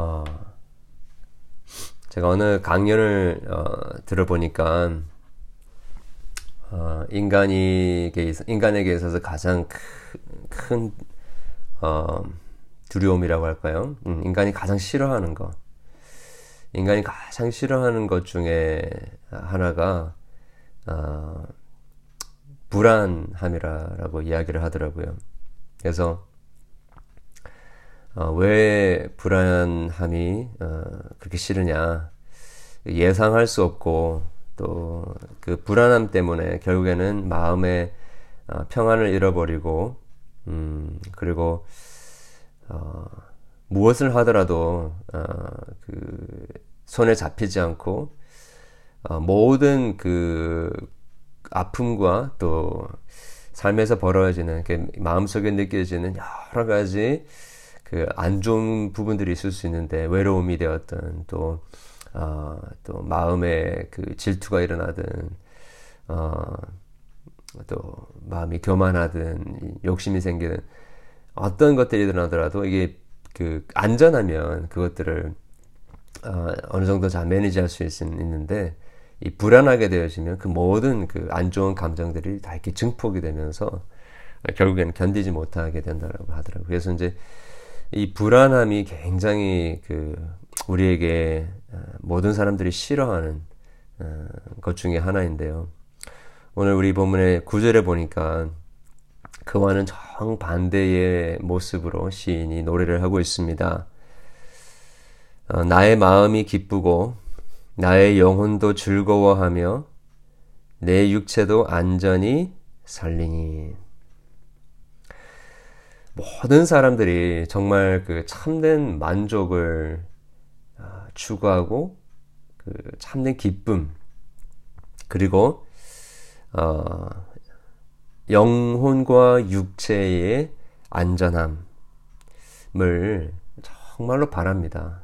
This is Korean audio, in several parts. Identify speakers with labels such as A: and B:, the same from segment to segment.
A: 어, 제가 어느 강연을 어, 들어보니까 어, 인간에게, 인간에게 있어서 가장 큰, 큰 어, 두려움이라고 할까요? 음, 인간이 가장 싫어하는 것. 인간이 가장 싫어하는 것 중에 하나가 어, 불안함이라고 이야기를 하더라고요. 그래서 어, 왜 불안함이 어, 그렇게 싫으냐. 예상할 수 없고 또 그 불안함 때문에 결국에는 마음의 어, 평안을 잃어버리고 음, 그리고 어, 무엇을 하더라도 어, 그 손에 잡히지 않고 어, 모든 그 아픔과 또 삶에서 벌어지는 마음속에 느껴지는 여러 가지 그 안 좋은 부분들이 있을 수 있는데 외로움이 되었던 또, 어, 또 마음에 그 질투가 일어나든 어, 또 마음이 교만하든 욕심이 생기든 어떤 것들이 일어나더라도 이게 그 안전하면 그것들을 어, 어느 정도 잘 매니지할 수 있, 있는데 이 불안하게 되어지면 그 모든 그 안 좋은 감정들이 다 이렇게 증폭이 되면서 결국에는 견디지 못하게 된다라고 하더라고요. 그래서 이제 이 불안함이 굉장히 그 우리에게 어, 모든 사람들이 싫어하는 어, 것 중에 하나인데요. 오늘 우리 본문의 구절에 보니까 그와는 정반대의 모습으로 시인이 노래를 하고 있습니다. 어, 나의 마음이 기쁘고 나의 영혼도 즐거워하며 내 육체도 안전히 살리니. 모든 사람들이 정말 그 참된 만족을 아, 추구하고 그 참된 기쁨 그리고 어, 영혼과 육체의 안전함을 정말로 바랍니다.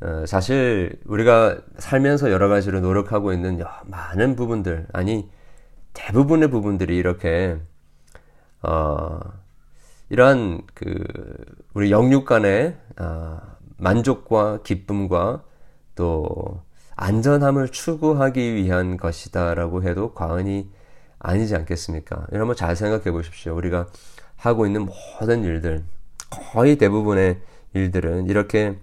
A: 어, 사실 우리가 살면서 여러 가지로 노력하고 있는 많은 부분들, 아니 대부분의 부분들이 이렇게 어, 이러한 그 우리 영육 간의 어, 만족과 기쁨과 또 안전함을 추구하기 위한 것이다라고 해도 과언이 아니지 않겠습니까? 여러분 잘 생각해 보십시오. 우리가 하고 있는 모든 일들, 거의 대부분의 일들은 이렇게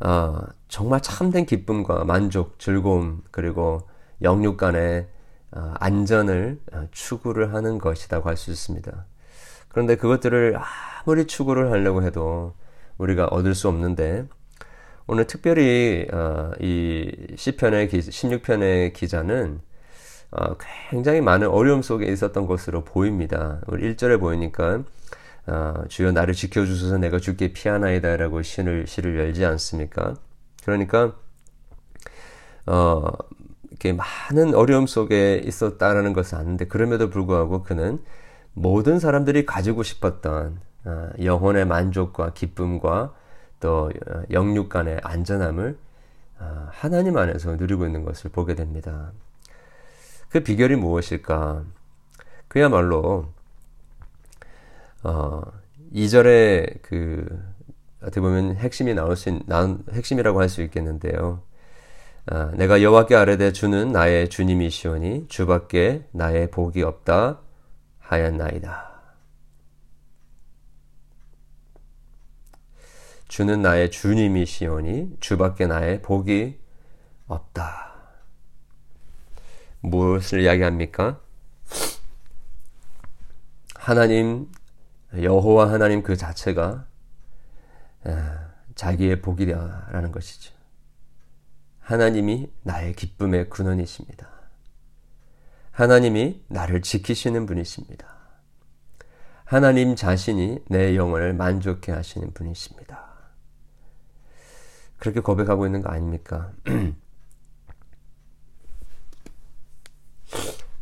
A: 어, 정말 참된 기쁨과 만족, 즐거움 그리고 영육 간의 어, 안전을 어, 추구를 하는 것이라고 할 수 있습니다. 그런데 그것들을 아무리 추구를 하려고 해도 우리가 얻을 수 없는데 오늘 특별히 어, 이 시편의 16편의 기자는 어, 굉장히 많은 어려움 속에 있었던 것으로 보입니다. 우리 1절에 보이니까 어, 주여 나를 지켜주소서 내가 주께 피하나이다라고 시를, 시를 열지 않습니까? 그러니까 어, 이렇게 많은 어려움 속에 있었다라는 것을 아는데 그럼에도 불구하고 그는 모든 사람들이 가지고 싶었던 어, 영혼의 만족과 기쁨과 또 어, 영육 간의 안전함을 어, 하나님 안에서 누리고 있는 것을 보게 됩니다. 그 비결이 무엇일까? 그야말로 어, 2절에 그 어떻게 보면 핵심이 나올 수 있, 나, 핵심이라고 할 수 있겠는데요. 아, 내가 여호와께 아뢰되 주는 나의 주님이시오니 주밖에 나의 복이 없다 하였나이다. 주는 나의 주님이시오니 주밖에 나의 복이 없다. 무엇을 이야기합니까? 하나님 여호와 하나님 그 자체가 자기의 복이라는 것이죠. 하나님이 나의 기쁨의 근원이십니다. 하나님이 나를 지키시는 분이십니다. 하나님 자신이 내 영혼을 만족해 하시는 분이십니다. 그렇게 고백하고 있는 거 아닙니까?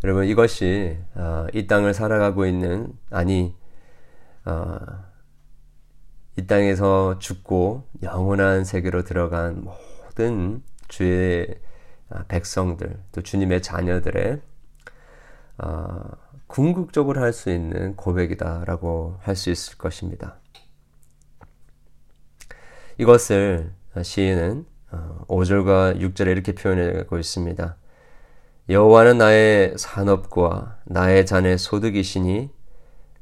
A: 여러분 이것이 어, 이 땅을 살아가고 있는 아니 어, 이 땅에서 죽고 영원한 세계로 들어간 모든 주의 아, 백성들 또 주님의 자녀들의 어, 궁극적으로 할 수 있는 고백이다라고 할 수 있을 것입니다. 이것을 시인은 5절과 어, 6절에 이렇게 표현하고 있습니다. 여호와는 나의 산업과 나의 잔의 소득이시니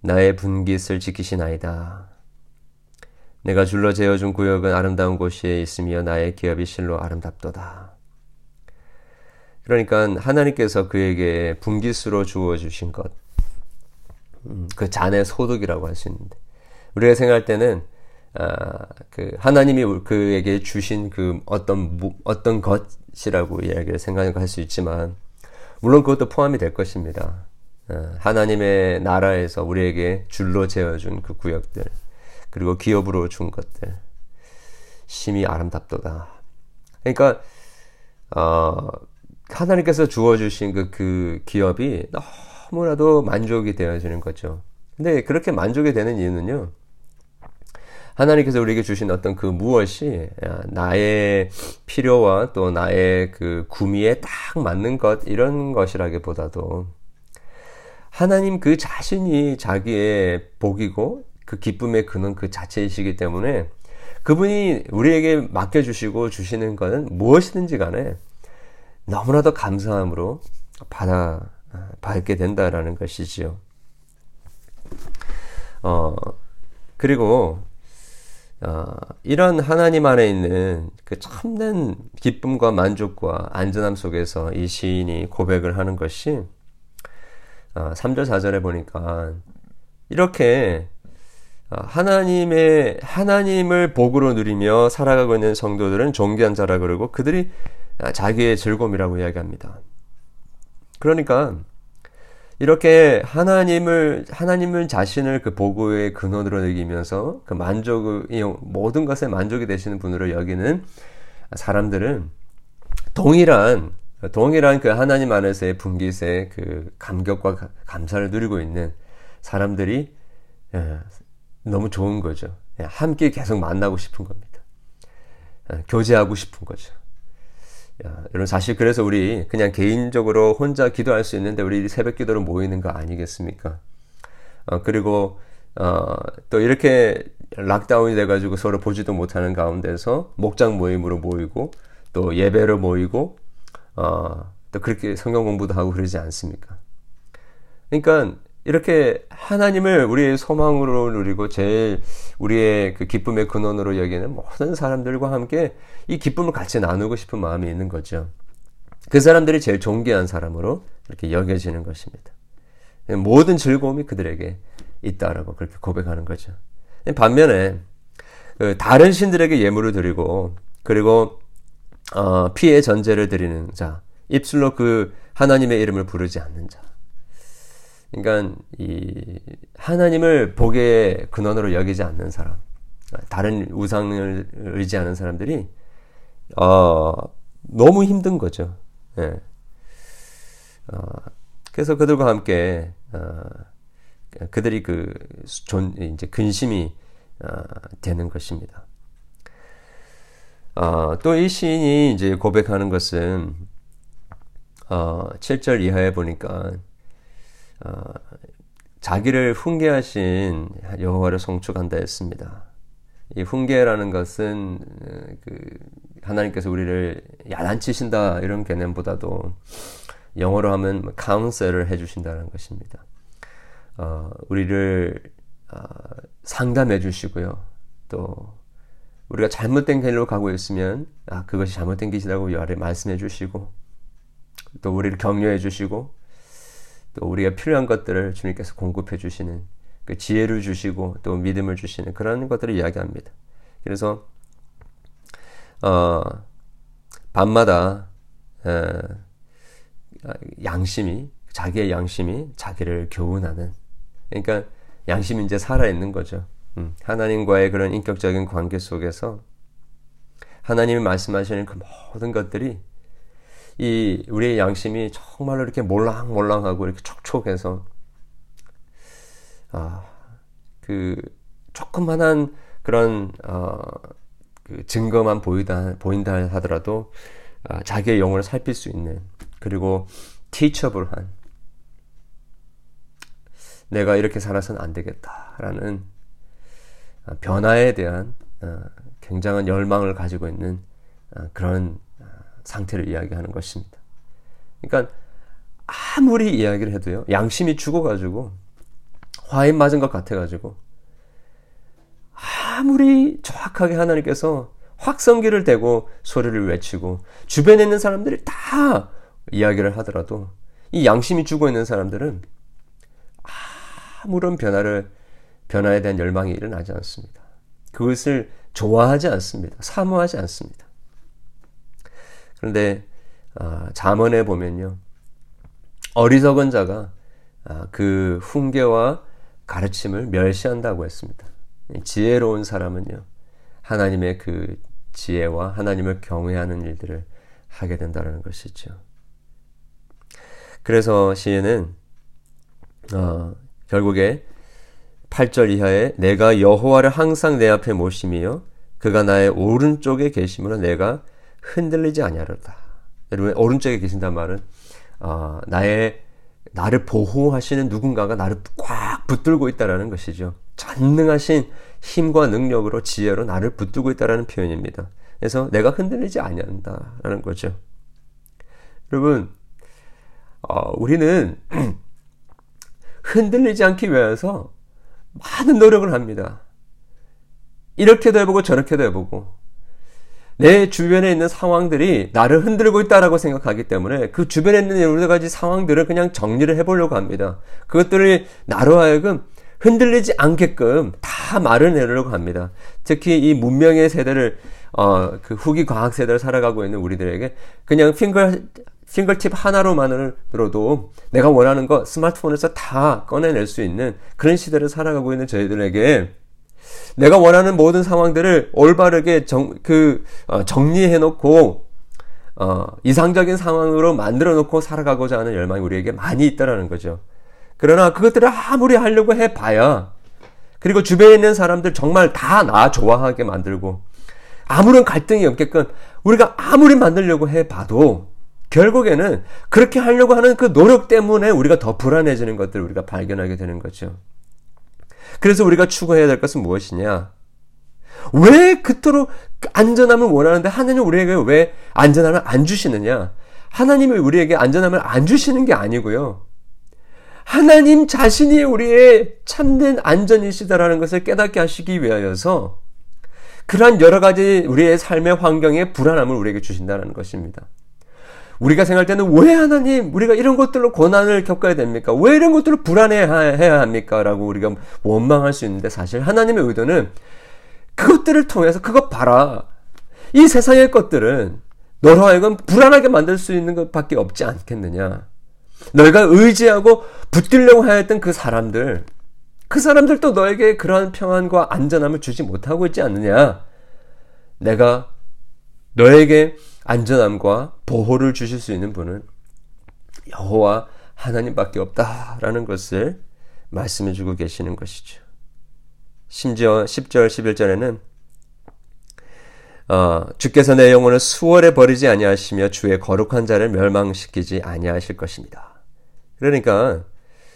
A: 나의 분깃을 지키시나이다. 내가 줄러 재어준 구역은 아름다운 곳에 있으며 나의 기업이 실로 아름답도다. 그러니까 하나님께서 그에게 분깃으로 주어 주신 것, 음, 그 잔의 소득이라고 할 수 있는데 우리가 생각할 때는 아, 그 하나님이 그에게 주신 그 어떤 어떤 것이라고 이야기를 생각할 수 있지만 물론 그것도 포함이 될 것입니다. 아, 하나님의 나라에서 우리에게 줄로 재어준 그 구역들 그리고 기업으로 준 것들 심히 아름답도다. 그러니까 어, 하나님께서 주어주신 그, 그 기업이 너무나도 만족이 되어지는 거죠. 근데 그렇게 만족이 되는 이유는요. 하나님께서 우리에게 주신 어떤 그 무엇이 나의 필요와 또 나의 그 구미에 딱 맞는 것 이런 것이라기보다도 하나님 그 자신이 자기의 복이고 그 기쁨의 근원 그 자체이시기 때문에 그분이 우리에게 맡겨주시고 주시는 것은 무엇이든지 간에 너무나도 감사함으로 받아 받게 된다라는 것이지요. 어 그리고 어, 이런 하나님 안에 있는 그 참된 기쁨과 만족과 안전함 속에서 이 시인이 고백을 하는 것이 어, 3절 4절에 보니까 이렇게 어, 하나님의 하나님을 복으로 누리며 살아가고 있는 성도들은 존귀한 자라 그러고 그들이 자기의 즐거움이라고 이야기합니다. 그러니까 이렇게 하나님을 하나님을 자신을 그 보고의 근원으로 여기면서 그 만족이 모든 것에 만족이 되시는 분으로 여기는 사람들은 동일한 동일한 그 하나님 안에서의 분깃의 그 감격과 감사를 누리고 있는 사람들이 예, 너무 좋은 거죠. 예, 함께 계속 만나고 싶은 겁니다. 예, 교제하고 싶은 거죠. 야, 여러분 사실 그래서 우리 그냥 개인적으로 혼자 기도할 수 있는데 우리 새벽 기도로 모이는 거 아니겠습니까? 어, 그리고 어, 또 이렇게 락다운이 돼가지고 서로 보지도 못하는 가운데서 목장 모임으로 모이고 또 예배로 모이고 어, 또 그렇게 성경 공부도 하고 그러지 않습니까? 그러니까 이렇게 하나님을 우리의 소망으로 누리고 제일 우리의 그 기쁨의 근원으로 여기는 모든 사람들과 함께 이 기쁨을 같이 나누고 싶은 마음이 있는 거죠. 그 사람들이 제일 존귀한 사람으로 이렇게 여겨지는 것입니다. 모든 즐거움이 그들에게 있다라고 그렇게 고백하는 거죠. 반면에 그 다른 신들에게 예물을 드리고 그리고 어, 피해 전제를 드리는 자, 입술로 그 하나님의 이름을 부르지 않는 자. 그러니까 이 하나님을 복의 근원으로 여기지 않는 사람, 다른 우상을 의지하는 사람들이 어, 너무 힘든 거죠. 예. 어, 그래서 그들과 함께 어, 그들이 그 존, 이제 근심이 어, 되는 것입니다. 어, 또이 시인이 이제 고백하는 것은 어, 7절 이하에 보니까 어, 자기를 훈계하신 여호와를 송축한다 했습니다. 이 훈계라는 것은 어, 그 하나님께서 우리를 야단치신다 이런 개념보다도 영어로 하면 카운셀을 해주신다는 것입니다. 어, 우리를 어, 상담해 주시고요. 또 우리가 잘못된 길로 가고 있으면 아 그것이 잘못된 길이라고 말씀해 주시고 또 우리를 격려해 주시고 또 우리가 필요한 것들을 주님께서 공급해 주시는 그 지혜를 주시고 또 믿음을 주시는 그런 것들을 이야기합니다. 그래서 어, 밤마다 어, 양심이 자기의 양심이 자기를 교훈하는 그러니까 양심이 이제 살아 있는 거죠. 음, 하나님과의 그런 인격적인 관계 속에서 하나님이 말씀하시는 그 모든 것들이 이 우리의 양심이 정말로 이렇게 몰랑몰랑하고 이렇게 촉촉해서 아 그 조그만한 그런 어 그 증거만 보이다 보인다 하더라도 아, 자기의 영혼을 살필 수 있는 그리고 티처블한 내가 이렇게 살아서는 안 되겠다라는 아, 변화에 대한 어, 굉장한 열망을 가지고 있는 그런 상태를 이야기하는 것입니다. 그러니까 아무리 이야기를 해도요, 양심이 죽어가지고, 화인 맞은 것 같아가지고, 아무리 정확하게 하나님께서 확성기를 대고 소리를 외치고, 주변에 있는 사람들이 다 이야기를 하더라도, 이 양심이 죽어 있는 사람들은 아무런 변화를, 변화에 대한 열망이 일어나지 않습니다. 그것을 좋아하지 않습니다. 사모하지 않습니다. 그런데 어, 잠언에 보면요. 어리석은 자가 어, 그 훈계와 가르침을 멸시한다고 했습니다. 지혜로운 사람은요. 하나님의 그 지혜와 하나님을 경외하는 일들을 하게 된다는 것이죠. 그래서 시인은 어, 결국에 8절 이하에 내가 여호와를 항상 내 앞에 모심이요 그가 나의 오른쪽에 계심으로 내가 흔들리지 아니하리다. 여러분 오른쪽에 계신단 말은 어, 나의 나를 보호하시는 누군가가 나를 꽉 붙들고 있다라는 것이죠. 전능하신 힘과 능력으로 지혜로 나를 붙들고 있다라는 표현입니다. 그래서 내가 흔들리지 아니한다라는 거죠. 여러분, 어, 우리는 흔들리지 않기 위해서 많은 노력을 합니다. 이렇게도 해보고 저렇게도 해보고 내 주변에 있는 상황들이 나를 흔들고 있다라고 생각하기 때문에 그 주변에 있는 여러 가지 상황들을 그냥 정리를 해보려고 합니다. 그것들을 나로 하여금 흔들리지 않게끔 다 말을 내려고 합니다. 특히 이 문명의 세대를 어, 그 후기 과학 세대를 살아가고 있는 우리들에게 그냥 핑글 핑글팁 하나로만으로도 내가 원하는 거 스마트폰에서 다 꺼내낼 수 있는 그런 시대를 살아가고 있는 저희들에게 내가 원하는 모든 상황들을 올바르게 정, 그, 어, 정리해 놓고, 어, 이상적인 상황으로 만들어 놓고 살아가고자 하는 열망이 우리에게 많이 있다라는 거죠. 그러나 그것들을 아무리 하려고 해 봐야, 그리고 주변에 있는 사람들 정말 다 나 좋아하게 만들고, 아무런 갈등이 없게끔 우리가 아무리 만들려고 해 봐도, 결국에는 그렇게 하려고 하는 그 노력 때문에 우리가 더 불안해지는 것들을 우리가 발견하게 되는 거죠. 그래서 우리가 추구해야 될 것은 무엇이냐? 왜 그토록 안전함을 원하는데 하나님 우리에게 왜 안전함을 안 주시느냐? 하나님이 우리에게 안전함을 안 주시는 게 아니고요. 하나님 자신이 우리의 참된 안전이시다라는 것을 깨닫게 하시기 위하여서 그러한 여러 가지 우리의 삶의 환경에 불안함을 우리에게 주신다는 것입니다. 우리가 생각할 때는 왜 하나님 우리가 이런 것들로 고난을 겪어야 됩니까? 왜 이런 것들을 불안해해야 합니까? 라고 우리가 원망할 수 있는데 사실 하나님의 의도는 그것들을 통해서 그것 봐라. 이 세상의 것들은 너로 하여금 불안하게 만들 수 있는 것밖에 없지 않겠느냐. 너희가 의지하고 붙들려고 하였던 그 사람들, 그 사람들도 너에게 그러한 평안과 안전함을 주지 못하고 있지 않느냐. 내가 너에게 안전함과 보호를 주실 수 있는 분은 여호와 하나님밖에 없다라는 것을 말씀해 주고 계시는 것이죠. 심지어 10절 11절에는 어, 주께서 내 영혼을 수월에 버리지 아니하시며 주의 거룩한 자를 멸망시키지 아니하실 것입니다. 그러니까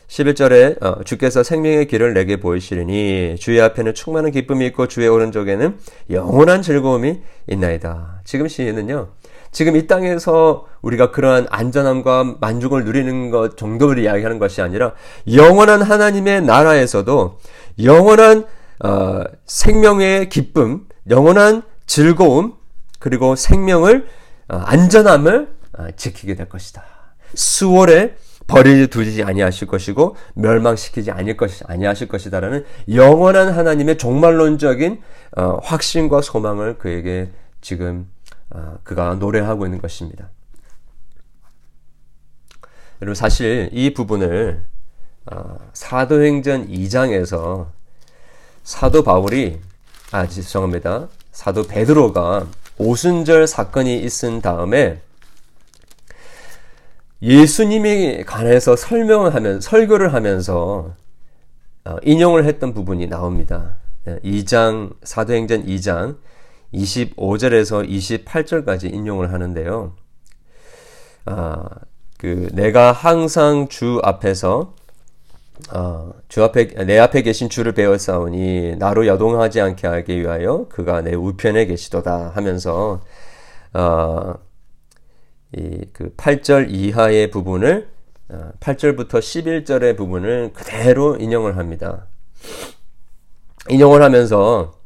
A: 11절에 어, 주께서 생명의 길을 내게 보이시리니 주의 앞에는 충만한 기쁨이 있고 주의 오른쪽에는 영원한 즐거움이 있나이다. 지금 시인은요. 지금 이 땅에서 우리가 그러한 안전함과 만족을 누리는 것 정도를 이야기하는 것이 아니라 영원한 하나님의 나라에서도 영원한 어, 생명의 기쁨, 영원한 즐거움, 그리고 생명을 어, 안전함을 어, 지키게 될 것이다. 수월에 버리지 두지 아니하실 것이고 멸망시키지 아닐 것이 아니하실 것이다라는 영원한 하나님의 종말론적인 어, 확신과 소망을 그에게 지금 어, 그가 노래하고 있는 것입니다. 여러분 사실 이 부분을 어, 사도행전 2장에서 사도 바울이 아 죄송합니다. 사도 베드로가 오순절 사건이 있은 다음에 예수님에 관해서 설명을 하면 설교를 하면서 어, 인용을 했던 부분이 나옵니다. 2장 사도행전 2장 25절에서 28절까지 인용을 하는데요. 아, 그 내가 항상 주 앞에서 어, 주 앞에 내 앞에 계신 주를 배웠사오니 나로 여동하지 않게 하기 위하여 그가 내 우편에 계시도다 하면서 어, 이그 8절 이하의 부분을 어, 8절부터 11절의 부분을 그대로 인용을 합니다. 인용을 하면서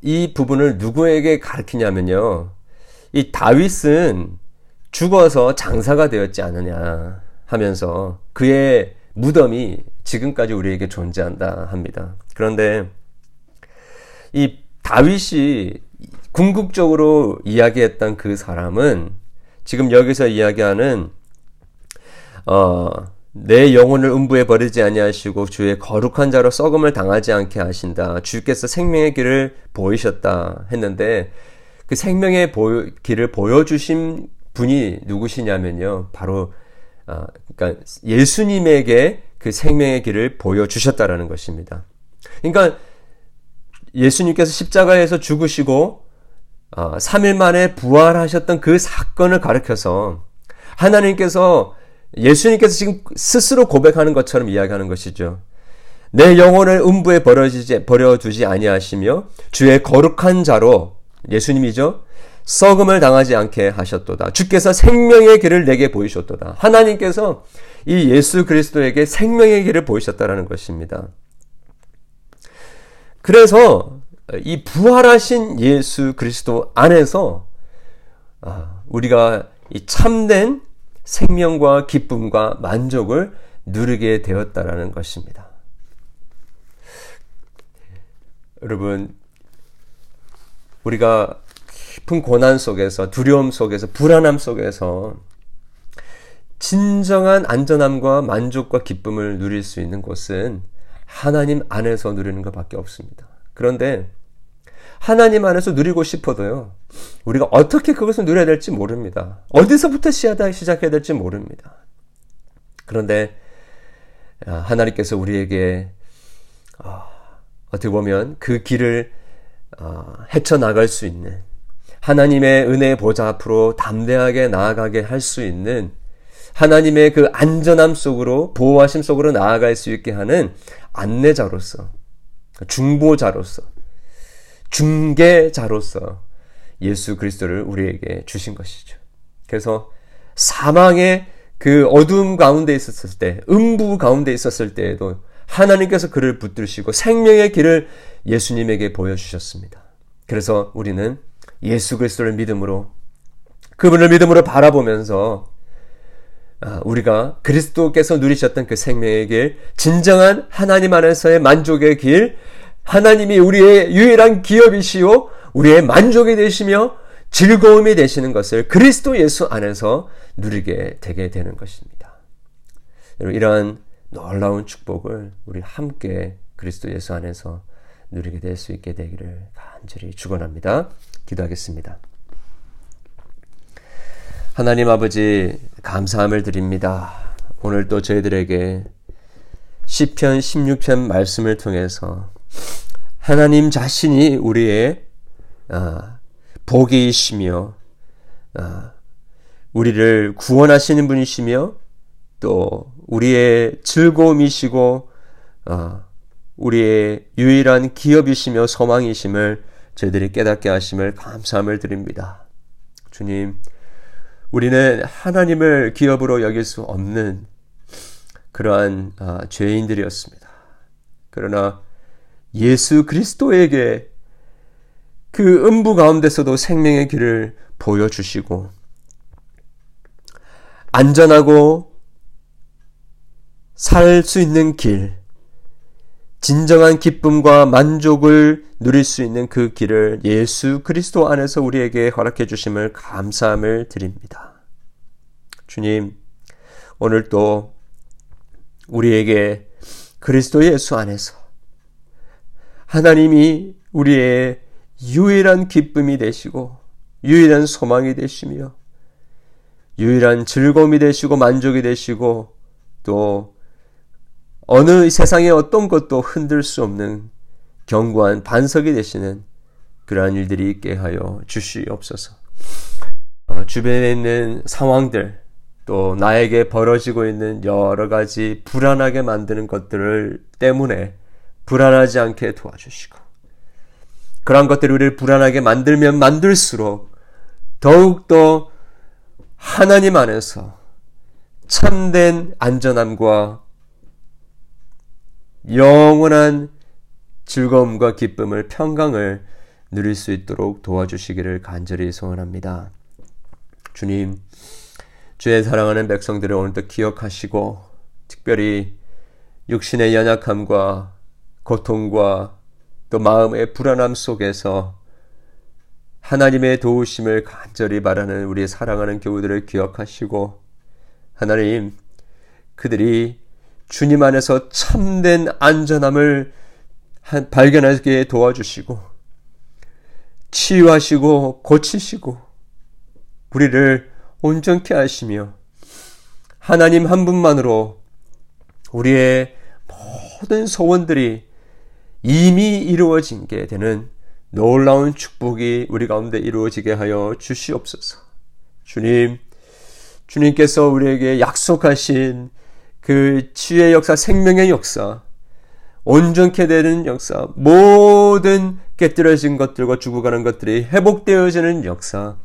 A: 이 부분을 누구에게 가르치냐면요. 이 다윗은 죽어서 장사가 되었지 않느냐 하면서 그의 무덤이 지금까지 우리에게 존재한다 합니다. 그런데 이 다윗이 궁극적으로 이야기했던 그 사람은 지금 여기서 이야기하는 어, 내 영혼을 음부에 버리지 아니하시고 주의 거룩한 자로 썩음을 당하지 않게 하신다. 주께서 생명의 길을 보이셨다 했는데 그 생명의 보, 길을 보여주신 분이 누구시냐면요. 바로 어, 그러니까 예수님에게 그 생명의 길을 보여주셨다라는 것입니다. 그러니까 예수님께서 십자가에서 죽으시고 어, 3일 만에 부활하셨던 그 사건을 가르켜서 하나님께서 예수님께서 지금 스스로 고백하는 것처럼 이야기하는 것이죠. 내 영혼을 음부에 버려지지, 버려두지 아니하시며 주의 거룩한 자로 예수님이죠. 썩음을 당하지 않게 하셨도다. 주께서 생명의 길을 내게 보이셨도다. 하나님께서 이 예수 그리스도에게 생명의 길을 보이셨다라는 것입니다. 그래서 이 부활하신 예수 그리스도 안에서 아, 우리가 이 참된 생명과 기쁨과 만족을 누리게 되었다라는 것입니다. 여러분, 우리가 깊은 고난 속에서, 두려움 속에서, 불안함 속에서 진정한 안전함과 만족과 기쁨을 누릴 수 있는 곳은 하나님 안에서 누리는 것밖에 없습니다. 그런데 하나님 안에서 누리고 싶어도요. 우리가 어떻게 그것을 누려야 될지 모릅니다. 어디서부터 시작해야 될지 모릅니다. 그런데 아, 하나님께서 우리에게 아, 어떻게 보면 그 길을 아, 헤쳐나갈 수 있는 하나님의 은혜의 보좌 앞으로 담대하게 나아가게 할 수 있는 하나님의 그 안전함 속으로 보호하심 속으로 나아갈 수 있게 하는 안내자로서 중보자로서 중개자로서 예수 그리스도를 우리에게 주신 것이죠. 그래서 사망의 그 어두움 가운데 있었을 때, 음부 가운데 있었을 때에도 하나님께서 그를 붙들으시고 생명의 길을 예수님에게 보여주셨습니다. 그래서 우리는 예수 그리스도를 믿음으로 그분을 믿음으로 바라보면서 아, 우리가 그리스도께서 누리셨던 그 생명의 길, 진정한 하나님 안에서의 만족의 길, 하나님이 우리의 유일한 기업이시요 우리의 만족이 되시며 즐거움이 되시는 것을 그리스도 예수 안에서 누리게 되게 되는 것입니다. 이러한 놀라운 축복을 우리 함께 그리스도 예수 안에서 누리게 될 수 있게 되기를 간절히 축원합니다. 기도하겠습니다. 하나님 아버지 감사함을 드립니다. 오늘 또 저희들에게 시편 16편 말씀을 통해서 하나님 자신이 우리의 아, 복이시며 아, 우리를 구원하시는 분이시며 또 우리의 즐거움이시고 아, 우리의 유일한 기업이시며 소망이심을 저희들이 깨닫게 하심을 감사함을 드립니다. 주님, 우리는 하나님을 기업으로 여길 수 없는 그러한 죄인들이었습니다. 그러나 예수 그리스도에게 그 음부 가운데서도 생명의 길을 보여주시고 안전하고 살 수 있는 길, 진정한 기쁨과 만족을 누릴 수 있는 그 길을 예수 그리스도 안에서 우리에게 허락해 주심을 감사함을 드립니다. 주님, 오늘 또 우리에게 그리스도 예수 안에서 하나님이 우리의 유일한 기쁨이 되시고 유일한 소망이 되시며 유일한 즐거움이 되시고 만족이 되시고 또 어느 세상의 어떤 것도 흔들 수 없는 견고한 반석이 되시는 그러한 일들이 있게 하여 주시옵소서. 어, 주변에 있는 상황들, 또 나에게 벌어지고 있는 여러 가지 불안하게 만드는 것들을 때문에 불안하지 않게 도와주시고 그러한 것들이 우리를 불안하게 만들면 만들수록 더욱더 하나님 안에서 참된 안전함과 영원한 즐거움과 기쁨을 평강을 누릴 수 있도록 도와주시기를 간절히 소원합니다. 주님, 주의 사랑하는 백성들을 오늘도 기억하시고 특별히 육신의 연약함과 고통과 또 마음의 불안함 속에서 하나님의 도우심을 간절히 바라는 우리의 사랑하는 교우들을 기억하시고 하나님 그들이 주님 안에서 참된 안전함을 발견하게 도와주시고 치유하시고 고치시고 우리를 온전케 하시며 하나님 한 분만으로 우리의 모든 소원들이 이미 이루어진 게 되는 놀라운 축복이 우리 가운데 이루어지게 하여 주시옵소서. 주님, 주님께서 우리에게 약속하신 그 치유의 역사, 생명의 역사, 온전케 되는 역사, 모든 깨뜨려진 것들과 죽어가는 것들이 회복되어지는 역사,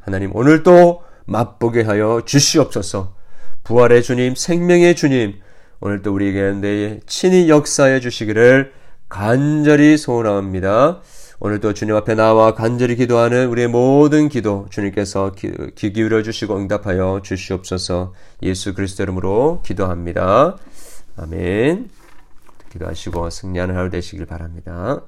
A: 하나님 오늘도 맛보게 하여 주시옵소서. 부활의 주님, 생명의 주님, 오늘도 우리에게 내 친히 역사해 주시기를 간절히 소원합니다. 오늘도 주님 앞에 나와 간절히 기도하는 우리의 모든 기도 주님께서 귀, 귀 기울여 주시고 응답하여 주시옵소서 예수 그리스도 이름으로 기도합니다. 아멘. 기도하시고 승리하는 하루 되시길 바랍니다.